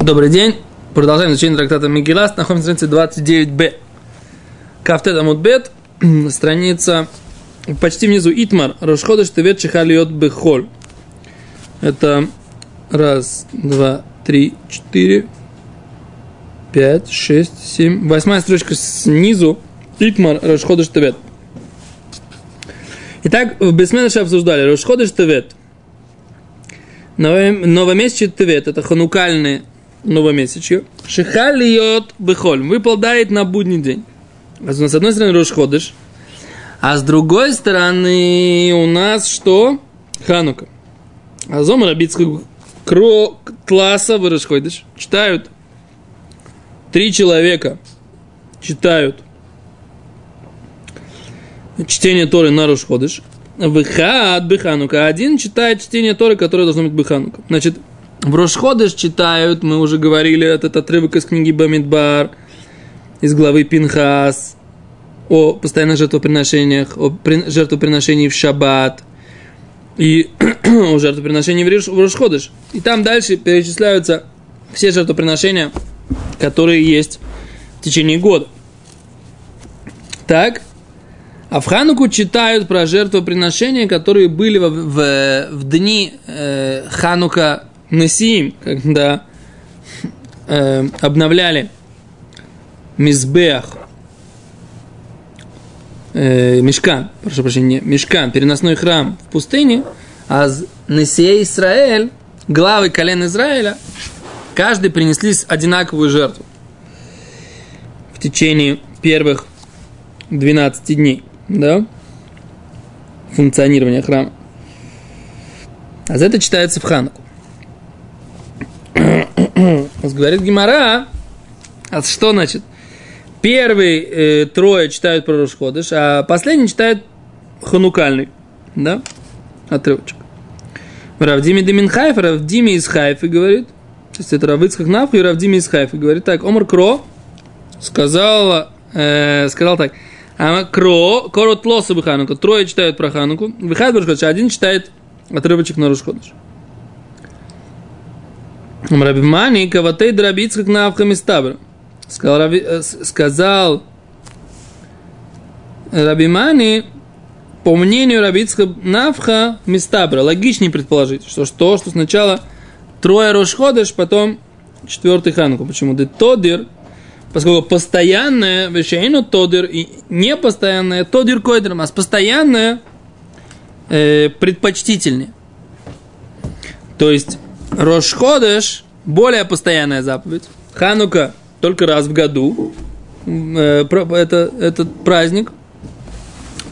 Добрый день. Продолжаем изучение трактата Мегилас. Находимся на странице 29б. Кафтет Амудбет. Страница почти внизу. Итмар. Рошходыш Тевет Чехалиот Бехоль. Это раз, два, три, четыре, пять, шесть, семь. Восьмая строчка снизу. Итмар Рошходыш Тевет. Итак, в Бесменеше обсуждали Рошходыш Тевет. Новомесячный Тевет – это ханукальный новомесячью. Шихалиот бехоль. Выпадает на будний день. А с одной стороны Рош Ходыш, а с другой стороны у нас что? Ханука. А зома кро класса в Ходыш читают три человека читают чтение Торы на Рош Ходыш. Выхад Беханука. Один читает чтение Торы, которое должно быть Беханука. Значит, в Рошходыш читают, мы уже говорили, этот отрывок из книги Бамидбар, из главы Пинхас, о постоянных жертвоприношениях, о жертвоприношении в Шаббат и о жертвоприношении в Рошходыш. И там дальше перечисляются все жертвоприношения, которые есть в течение года. Так, а в Хануку читают про жертвоприношения, которые были в, в, в дни э, Ханука Насиим, когда э, обновляли Мизбех, э, Мешкан, прошу прощения, Мешкан, переносной храм в пустыне, а Насия Израиль, главы колен Израиля, каждый принесли одинаковую жертву в течение первых 12 дней, да, функционирования храма. А за это читается в Хануку. Говорит Гимара, а что значит? Первый э, трое читают про Рошходыш, а последний читает ханукальный, да, отрывочек. Равдими Демин Хайф, Равдими из Хайфы говорит, то есть это Равыцкак Навху и Равдими из Хайфы говорит, так, Омар Кро сказал, э, сказал так, а Кро, Корот Лоса Бхануку, трое читают про Хануку, Рошходыш, один читает отрывочек на Рошходыш. Рабимани каватей драбицкак навха мистабра. Сказал, Раби, э, сказал Рабимани, по мнению Рабицкого Навха, Мистабра, логичнее предположить, что что, что сначала трое Рошходыш, потом четвертый Хануку. Почему? Да Тодир, поскольку постоянное, вещейно Тодир, и непостоянное Тодир Койдером, а постоянное э, предпочтительнее. То есть Рошходеш более постоянная заповедь. Ханука только раз в году. Э, это, этот праздник.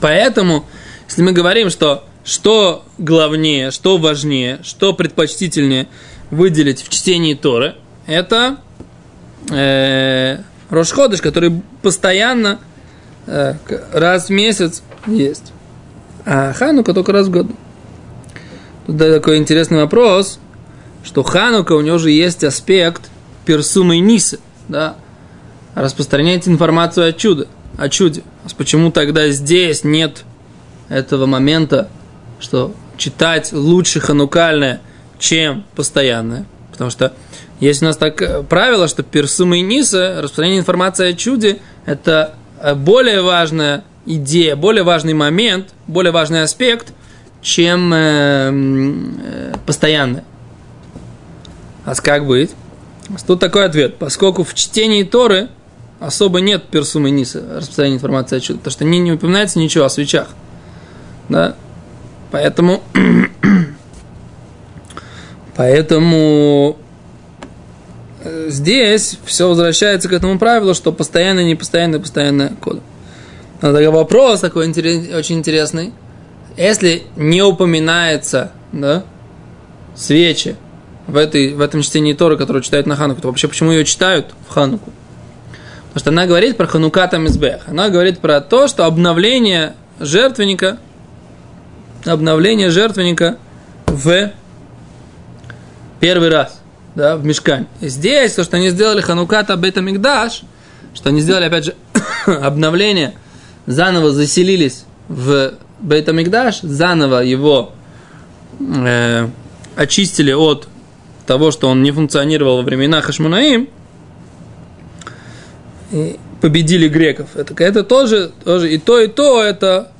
Поэтому, если мы говорим, что что главнее, что важнее, что предпочтительнее выделить в чтении Торы, это э, Рошходыш, который постоянно э, раз в месяц есть. А Ханука только раз в году. Тут такой интересный вопрос – что Ханука у него же есть аспект персума и нисы, да, распространяет информацию о чуде, о чуде. А почему тогда здесь нет этого момента, что читать лучше ханукальное, чем постоянное? Потому что есть у нас так э, правило, что персума и ниса, распространение информации о чуде, это э, более важная идея, более важный момент, более важный аспект, чем э, э, постоянное. А как быть? Тут такой ответ. Поскольку в чтении Торы особо нет персумы ниса, распространения информации о чуде, потому что не, не упоминается ничего о свечах. Да? Поэтому, поэтому э, здесь все возвращается к этому правилу, что постоянно, непостоянно, постоянно кода. Но такой вопрос такой очень интересный. Если не упоминается да, свечи в, этой, в этом чтении Торы, которую читают на Хануку, то вообще почему ее читают в Хануку? Потому что она говорит про Хануката Мизбех. Она говорит про то, что обновление жертвенника, обновление жертвенника в первый раз, да, в Мешкане. И здесь то, что они сделали Хануката Бетамикдаш, что они сделали, опять же, обновление, заново заселились в Бейтамикдаш, заново его э, очистили от того, что он не функционировал во времена Хашмунаим, победили греков. Это, это тоже, тоже и то, и то это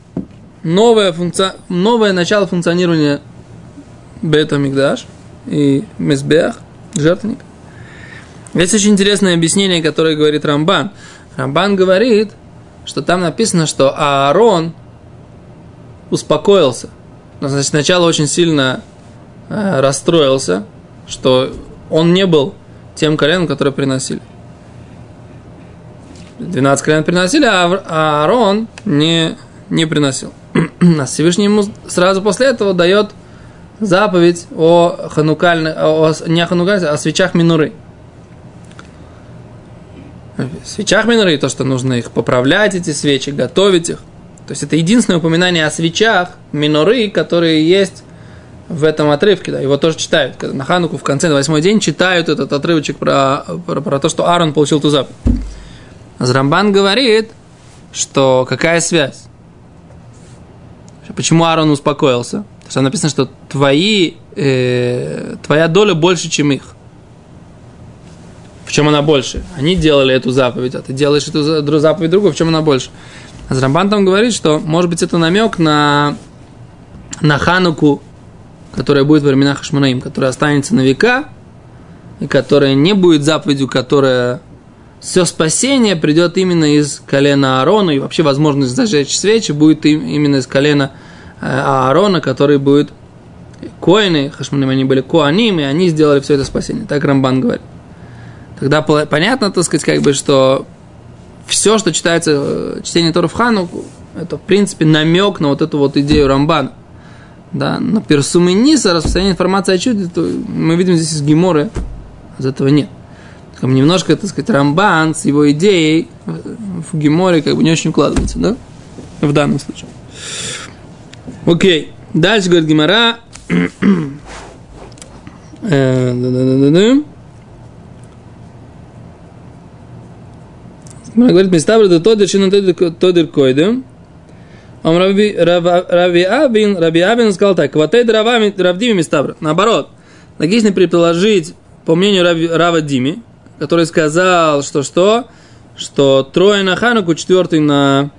новое, функци... новое начало функционирования Бета Мигдаш и Мезбех, жертвенник. Есть очень интересное объяснение, которое говорит Рамбан. Рамбан говорит, что там написано, что Аарон успокоился. Значит, сначала очень сильно э, расстроился, что он не был тем коленом, которое приносили. 12 колен приносили, а, а Аарон не, не приносил. А Всевышний ему сразу после этого дает заповедь о ханукальных, о, не о ханукальных, а о свечах минуры. Свечах минуры, то, что нужно их поправлять, эти свечи, готовить их. То есть это единственное упоминание о свечах миноры, которые есть в этом отрывке. Да, его тоже читают. Когда на Хануку в конце, на восьмой день, читают этот отрывочек про, про, про то, что Аарон получил ту. Азрамбан говорит, что какая связь? Почему Аарон успокоился? Потому что написано, что твои, э, твоя доля больше, чем их. В чем она больше? Они делали эту заповедь, а ты делаешь эту заповедь другую, в чем она больше? Азрамбан там говорит, что, может быть, это намек на, на Хануку, которая будет в временах Хашманаим, которая останется на века, и которая не будет заповедью, которая все спасение придет именно из колена Аарона, и вообще возможность зажечь свечи будет именно из колена э, Аарона, который будет коины, хашманим они были коаним, и они сделали все это спасение. Так Рамбан говорит. Тогда понятно, так сказать, как бы, что все, что читается, э, чтение Хануку, это, в принципе, намек на вот эту вот идею Рамбана. Да, но персумы Ниса, распространение информации о чуде, то мы видим здесь из Геморы, из этого нет бы немножко, так сказать, Рамбан с его идеей в Геморе как бы не очень укладывается, да? В данном случае. Окей. Дальше говорит Гемора. Э, говорит, Мистабр это тодер, шина тодер койдем. Он Раби Абин, Раби Абин сказал так, Кватей Равдими Мистабр. Наоборот, логично предположить, по мнению Рава Дими, который сказал, что что? Что трое на Хануку, четвертый на,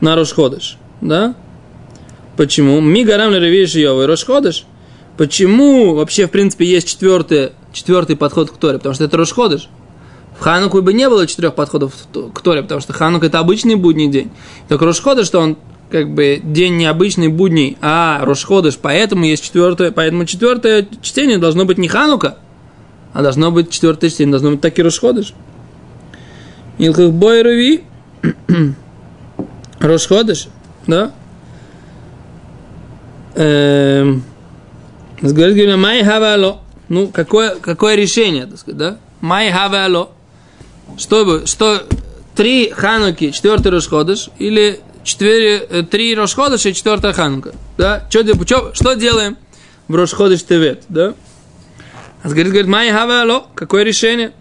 на Рошходыш. Да? Почему? Мигарам Леревиш Йовы Рошходыш. Почему вообще, в принципе, есть четвертый, четвертый подход к Торе? Потому что это Рошходыш. Хануку бы не было четырех подходов к Торе, потому что Ханук это обычный будний день. Только Рошходыш, что он как бы день необычный будний, а Рошходыш, поэтому есть четвертое, поэтому четвертое чтение должно быть не Ханука, а должно быть четвертое чтение, должно быть так и расходыш. Илхах Бойрови, расходыш, да? Эм, говорит, май хавало. Ну, какое, какое решение, так сказать, да? Май хавало. Что, что три хануки, четвертый расходыш, или четыре, э, три расходыша и четвертая ханука, да? Что, что, что делаем в расходыш тевет, да? А говорит, говорит, май хава алло, какое решение?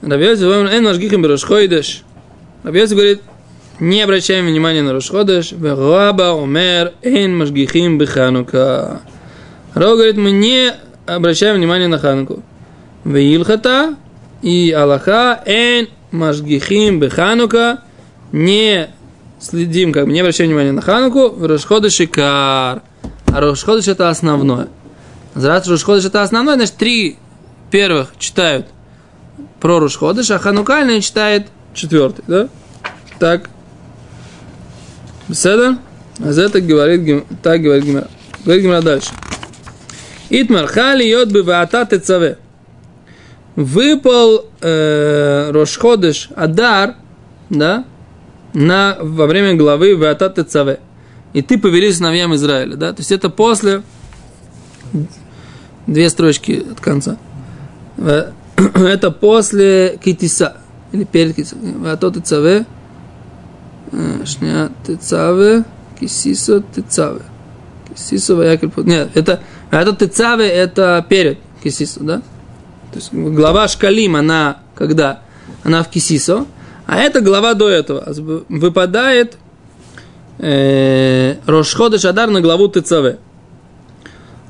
Рабьёзи, эн машгихим берошхойдеш. Рабьёзи говорит, не обращаем внимания на Рошходеш, Раба умер эн машгихим биханука. Раба говорит, мы не обращаем внимания на Хануку. Веилхата и Аллаха эн машгихим биханука не следим, как бы не обращаем внимания на Хануку, в Рошходеш кар. А Рошходеш это основное. Раз Рушходыш это основной, значит, три первых читают про Рушходыш, а Ханукальный читает четвертый, да? Так. Беседа? А за это говорит, так говорит Гимара. Говорит Гимара дальше. Итмар хали йод бы ваата тецаве. Выпал э, Рошходыш Адар, да, на, во время главы Ваата Тецаве. И ты повели сыновьям Израиля, да, то есть это после две строчки от конца. Это после китиса, или перед китиса. А то тецаве, шня тецаве, кисисо тецаве. Кисисо ваякель Нет, это, это тецаве, это перед кисисо, да? То есть глава Шкалим, она когда? Она в кисисо, а это глава до этого. Выпадает э, Рошхода Шадар на главу Тецаве.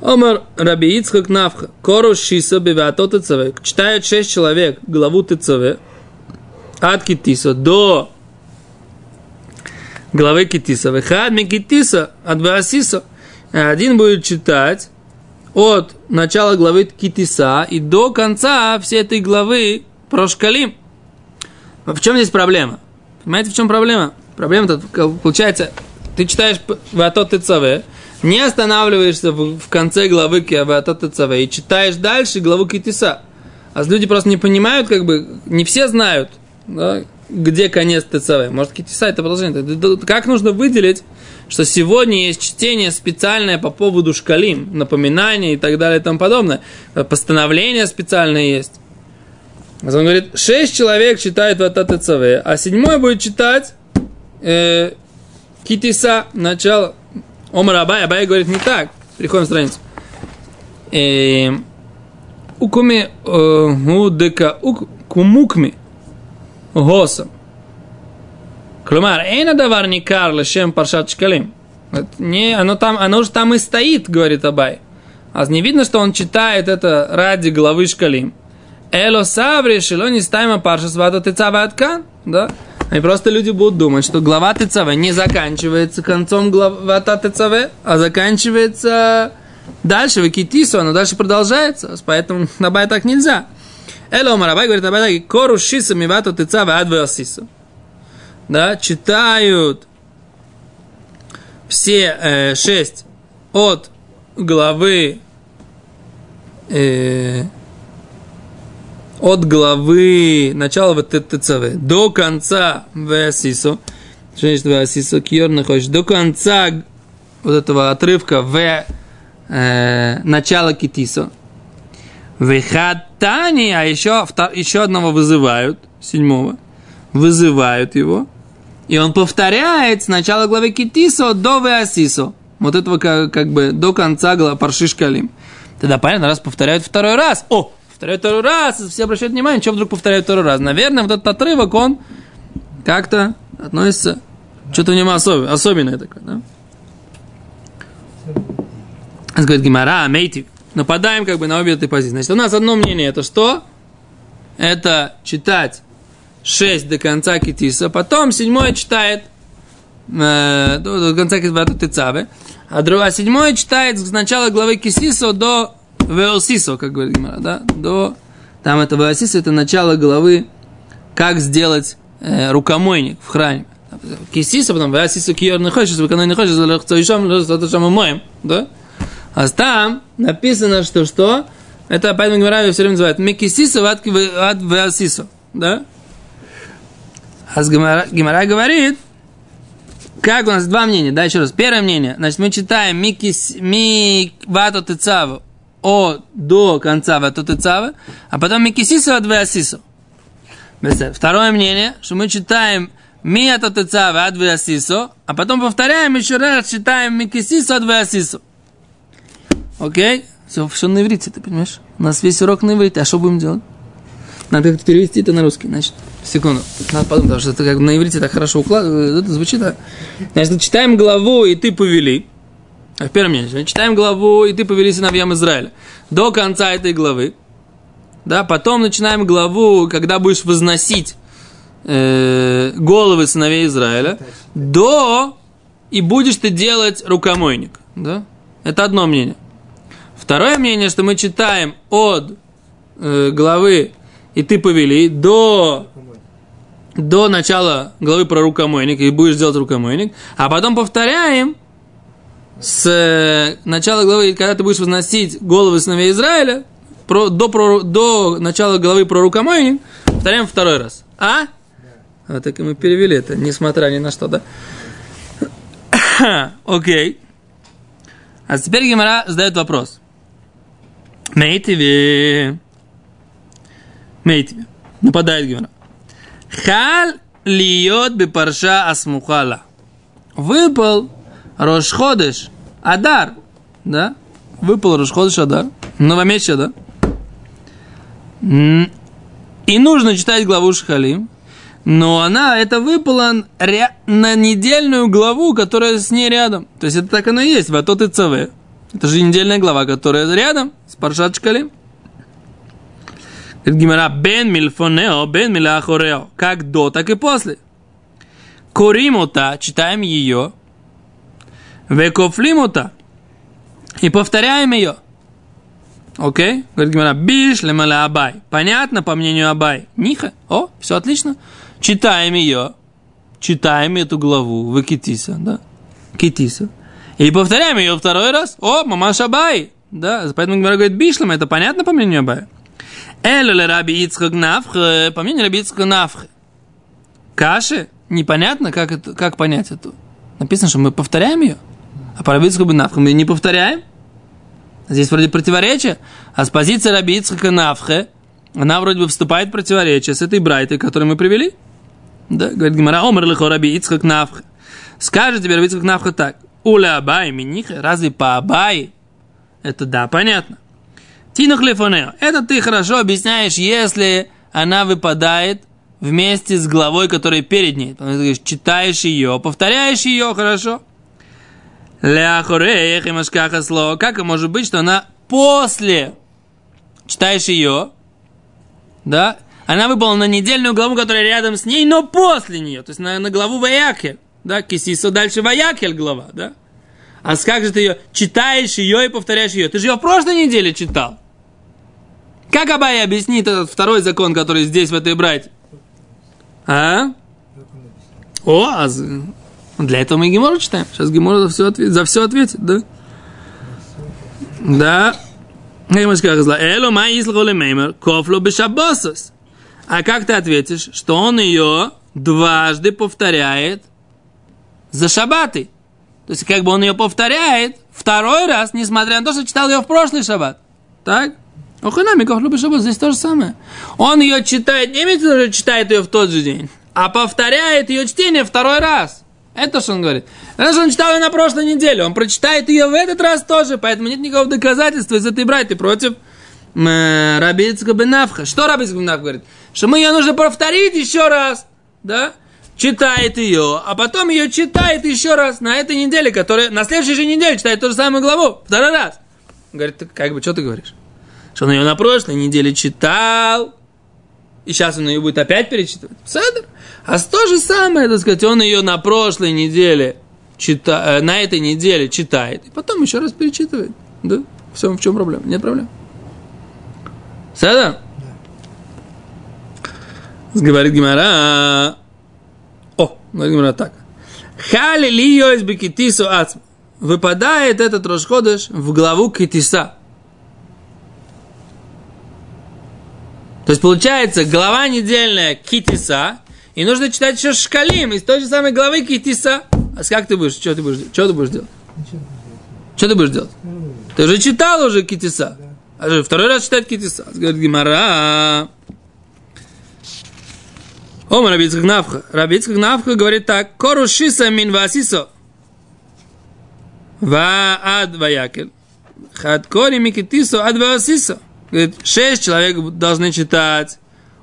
Омар Раби Ицхак Навха, Кору Шиса Бевато ТЦВ. Читают шесть человек главу ТЦВ от Китиса до главы Китиса. Вехад Китиса от Васиса. Один будет читать от начала главы Китиса и до конца всей этой главы про Шкалим. В чем здесь проблема? Понимаете, в чем проблема? Проблема-то, получается, ты читаешь Ватот ТЦВ, не останавливаешься в, в конце главы Ватот ТЦВ и читаешь дальше главу Китиса. А люди просто не понимают, как бы, не все знают, да, где конец ТЦВ. Может, Китиса это продолжение. Как нужно выделить, что сегодня есть чтение специальное по поводу шкалим, напоминания и так далее и тому подобное. Постановление специальное есть. Он говорит, шесть человек читают в ТЦВ, а седьмой будет читать э, Китиса, начало. Омар Абай, Абай говорит не так. Переходим в страницу. Э, укуми э, удека кумукми госом. Клумар, эйна давар не карле, чем паршат шкалим. Не, оно там, оно же там и стоит, говорит Абай. А не видно, что он читает это ради главы шкалим. Эло саври шило не стайма парша свата тецава аткан. Да? И просто люди будут думать, что глава ТЦВ не заканчивается концом глава ТЦВ, а заканчивается дальше, в Китису, оно дальше продолжается. Поэтому на бай так нельзя. Эло Марабай говорит об этом, кору шиса мивато ТЦВ адвеосиса. Да, читают все э, шесть от главы э, от главы начала ТЦВ до конца Весисо, Весисо, Кьор находишь, до конца вот этого отрывка в э, начало Китисо. Вехатани, а еще, еще одного вызывают, седьмого, вызывают его, и он повторяет с начала главы Китисо до Веасисо. Вот этого как, как бы до конца главы Паршишкалим. Тогда понятно, раз повторяют второй раз. О, повторяют второй раз, все обращают внимание, что вдруг повторяют второй раз. Наверное, вот этот отрывок, он как-то относится, что-то в нем особенное, особенное такое, да? Говорит Гимара, мейти. Нападаем как бы на обе этой позиции. Значит, у нас одно мнение, это что? Это читать 6 до конца Китиса, потом седьмое читает э, до, до конца Китиса, а другое седьмое читает с начала главы Кисиса до Веосисо, как говорит Гимара, да, до... Там это Веосисо, это начало главы, как сделать э, рукомойник в храме. Кисиса, потом Веосисо киор не хочешь, вы не хочешь, это что мы моем, да? А там написано, что что? Это поэтому Гимара все время называют Мекисисо от Веосисо, да? А Гимара, говорит, как у нас два мнения, да, еще раз. Первое мнение, значит, мы читаем Микис, ми вато тецаву о до конца Ватутыцава, а потом Микисису от Веасису. Второе мнение, что мы читаем Ми от Отыцава от Веасису, а потом повторяем еще раз, читаем Микисису от Веасису. Окей? Все, все на иврите, ты понимаешь? У нас весь урок на иврите, а что будем делать? Надо как-то перевести это на русский, значит. Секунду. Надо подумать, потому что это как на иврите так хорошо укладывается. Это звучит, да? Значит, читаем главу, и ты повели. В первом месте. Читаем главу, и ты повели сыновьям Израиля. До конца этой главы. Да, потом начинаем главу, когда будешь возносить э, головы сыновей Израиля. До и будешь ты делать рукомойник. Да? Это одно мнение. Второе мнение, что мы читаем от э, главы и ты повели до, до начала главы про рукомойник, и будешь делать рукомойник, а потом повторяем с э, начала главы, когда ты будешь возносить головы сыновей Израиля, про, до, про, до начала главы про рукомойник, повторяем второй раз. А? Да. Вот так и мы перевели это, несмотря ни на что, да? Окей. А теперь Гимара задает вопрос. Мейтиве. Мейтиве. Нападает Гимара. Хал льет бы парша асмухала. Выпал Рошходыш, Адар, да? Выпал Рошходыш Адар, новомесячие, да? И нужно читать главу Шхалим, но она, это выпало на недельную главу, которая с ней рядом. То есть это так оно и есть, в тот и ЦВ. Это же недельная глава, которая рядом с Паршат Шкалим. Гимара, бен мильфонео, бен миляхорео. Как до, так и после. Коримота, читаем ее. Векофлимота. И повторяем ее. Окей? Говорит Гимара, биш абай. Понятно, по мнению Абай. Ниха. О, все отлично. Читаем ее. Читаем эту главу в Китиса, да? Китиса. И повторяем ее второй раз. О, мамаш Абай. Да, поэтому Гимара говорит, бишлем, это понятно по мнению Абая. Эле раби Ицхак Навх, по мнению раби Ицхак Навх. Каши, непонятно, как, это, как понять это. Написано, что мы повторяем ее, а по раби Ицхаку Навх мы не повторяем. Здесь вроде противоречие, а с позиции раби Ицхака Навхе, она вроде бы вступает в противоречие с этой брайтой, которую мы привели. Да, говорит Гимара, омер лихо раби Ицхак Навхе. Скажет тебе раби Ицхак Навхе так, уля Абай миниха, разве по Абай? Это да, понятно. Тинух лефонео. Это ты хорошо объясняешь, если она выпадает вместе с главой, которая перед ней. Ты читаешь ее, повторяешь ее, хорошо. И слово. Как может быть, что она после читаешь ее, да, она выпала на недельную главу, которая рядом с ней, но после нее, то есть на, на главу Ваякель, да, Кисисо, дальше Ваякель глава, да. А как же ты ее читаешь ее и повторяешь ее? Ты же ее в прошлой неделе читал. Как Абай объяснит этот второй закон, который здесь, в этой брате? А? О, а для этого мы Гемору читаем. Сейчас Гемора за все, ответ, за все ответит, да? Да. Эло май меймер, кофло бешабосос. А как ты ответишь, что он ее дважды повторяет за шабаты? То есть, как бы он ее повторяет второй раз, несмотря на то, что читал ее в прошлый шаббат. Так? Оханамиков любит шаббат, здесь то же самое. Он ее читает, не имеется виду, читает ее в тот же день, а повторяет ее чтение второй раз. Это что он говорит. Это что он читал ее на прошлой неделе. Он прочитает ее в этот раз тоже, поэтому нет никакого доказательства из этой брать. Ты против Рабицка Бенавха. Что Рабицка Бенавха говорит? Что мы ее нужно повторить еще раз. Да? Читает ее, а потом ее читает еще раз на этой неделе, которая на следующей же неделе читает ту же самую главу. Второй раз. Говорит, как бы, что ты говоришь? что он ее на прошлой неделе читал, и сейчас он ее будет опять перечитывать. Седр. А то же самое, так сказать, он ее на прошлой неделе, чита, э, на этой неделе читает, и потом еще раз перечитывает. Да? Все, в чем проблема? Нет проблем. Седр? Говорит Гимара. О, говорит так. Хали лио из бекитису ацм. Выпадает этот Рошходыш в главу Китиса. То есть получается глава недельная Китиса, и нужно читать еще Шкалим из той же самой главы Китиса. А как ты будешь? Что ты будешь, что ты будешь делать? Что ты будешь делать? Ты уже читал уже Китиса. А же второй раз читать Китиса. Говорит Гимара. Ома Рабицкак Навха. Рабицкак Навха говорит так. Кору шиса мин васисо. Ва ад ваякель. Хад кори микитисо ад васисо. Говорит, шесть человек должны читать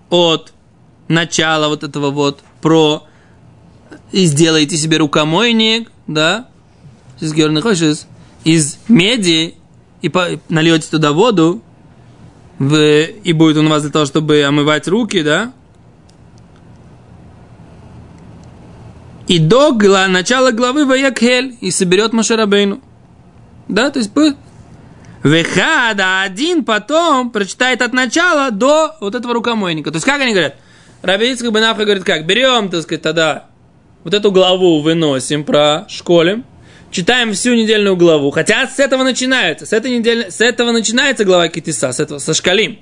от начала вот этого вот про и сделайте себе рукомойник, да, из хочешь из меди и нальете туда воду, в, и будет он у вас для того, чтобы омывать руки, да, и до начала главы Ваякхель и соберет Машарабейну. Да, то есть будет Вехада один потом прочитает от начала до вот этого рукомойника. То есть, как они говорят? Рабицкий Бенафа говорит, как? Берем, так сказать, тогда вот эту главу выносим про школем, читаем всю недельную главу, хотя с этого начинается, с, этой недели, с этого начинается глава Китиса, с этого, со шкалим.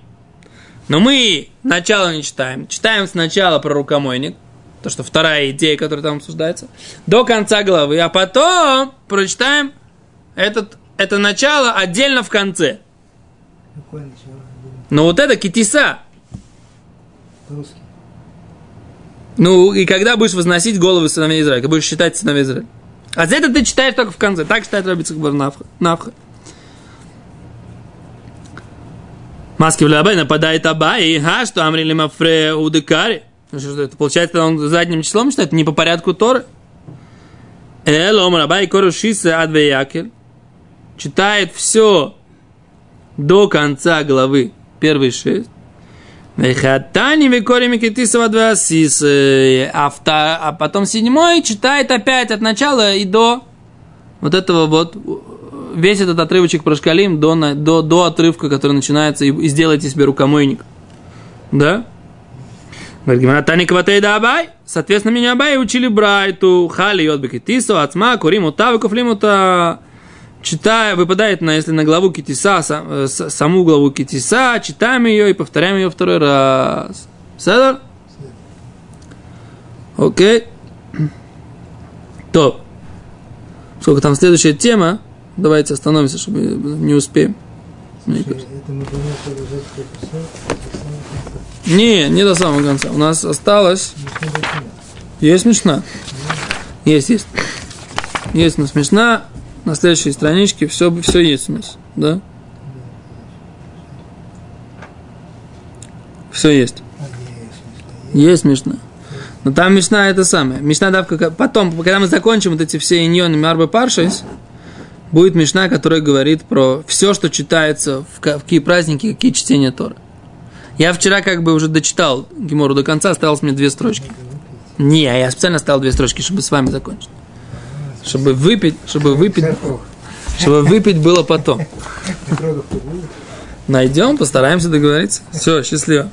Но мы начало не читаем, читаем сначала про рукомойник, то, что вторая идея, которая там обсуждается, до конца главы, а потом прочитаем этот это начало отдельно в конце. Какое начало? Ну вот это китиса. Русский. Ну, и когда будешь возносить головы сыновей Израиля, когда будешь считать сыновей Израиля. А за это ты читаешь только в конце. Так считает Рабицах Барнавха. Маски в Лабай нападает Абай, ха, что Амрили Мафре Удекари. Ну, что это? Получается, он задним числом считает, не по порядку Торы. Элом Рабай Корушиса Адвеякель читает все до конца главы, первые шесть, Вехатани векорими китисова два. А, потом седьмой читает опять от начала и до вот этого вот весь этот отрывочек про шкалим до, до, до отрывка, который начинается, и, и сделайте себе рукомойник. Да? Тани кватейда абай. Соответственно, меня абай учили брайту. Хали йод бекитису, ацма, курим утавы, куфлимута. Читая, выпадает на, если на главу китиса, сам, саму главу китиса, читаем ее и повторяем ее второй раз. Седер? Окей. То. Сколько там следующая тема? Давайте остановимся, чтобы не успеем. Не, не до самого конца. У нас осталось... Есть смешна? Есть, есть. Есть, но смешна. На следующей страничке все, все есть у нас, да? Все есть. Есть смешно. Но там Мишна это самое. Мишна давка потом, когда мы закончим вот эти все иньоны Марбы Паршис, будет Мишна, которая говорит про все, что читается в какие праздники, какие чтения Тора. Я вчера как бы уже дочитал Гемору до конца, осталось мне две строчки. Не, я специально оставил две строчки, чтобы с вами закончить. Чтобы выпить, чтобы выпить, чтобы выпить было потом. Найдем, постараемся договориться. Все, счастливо.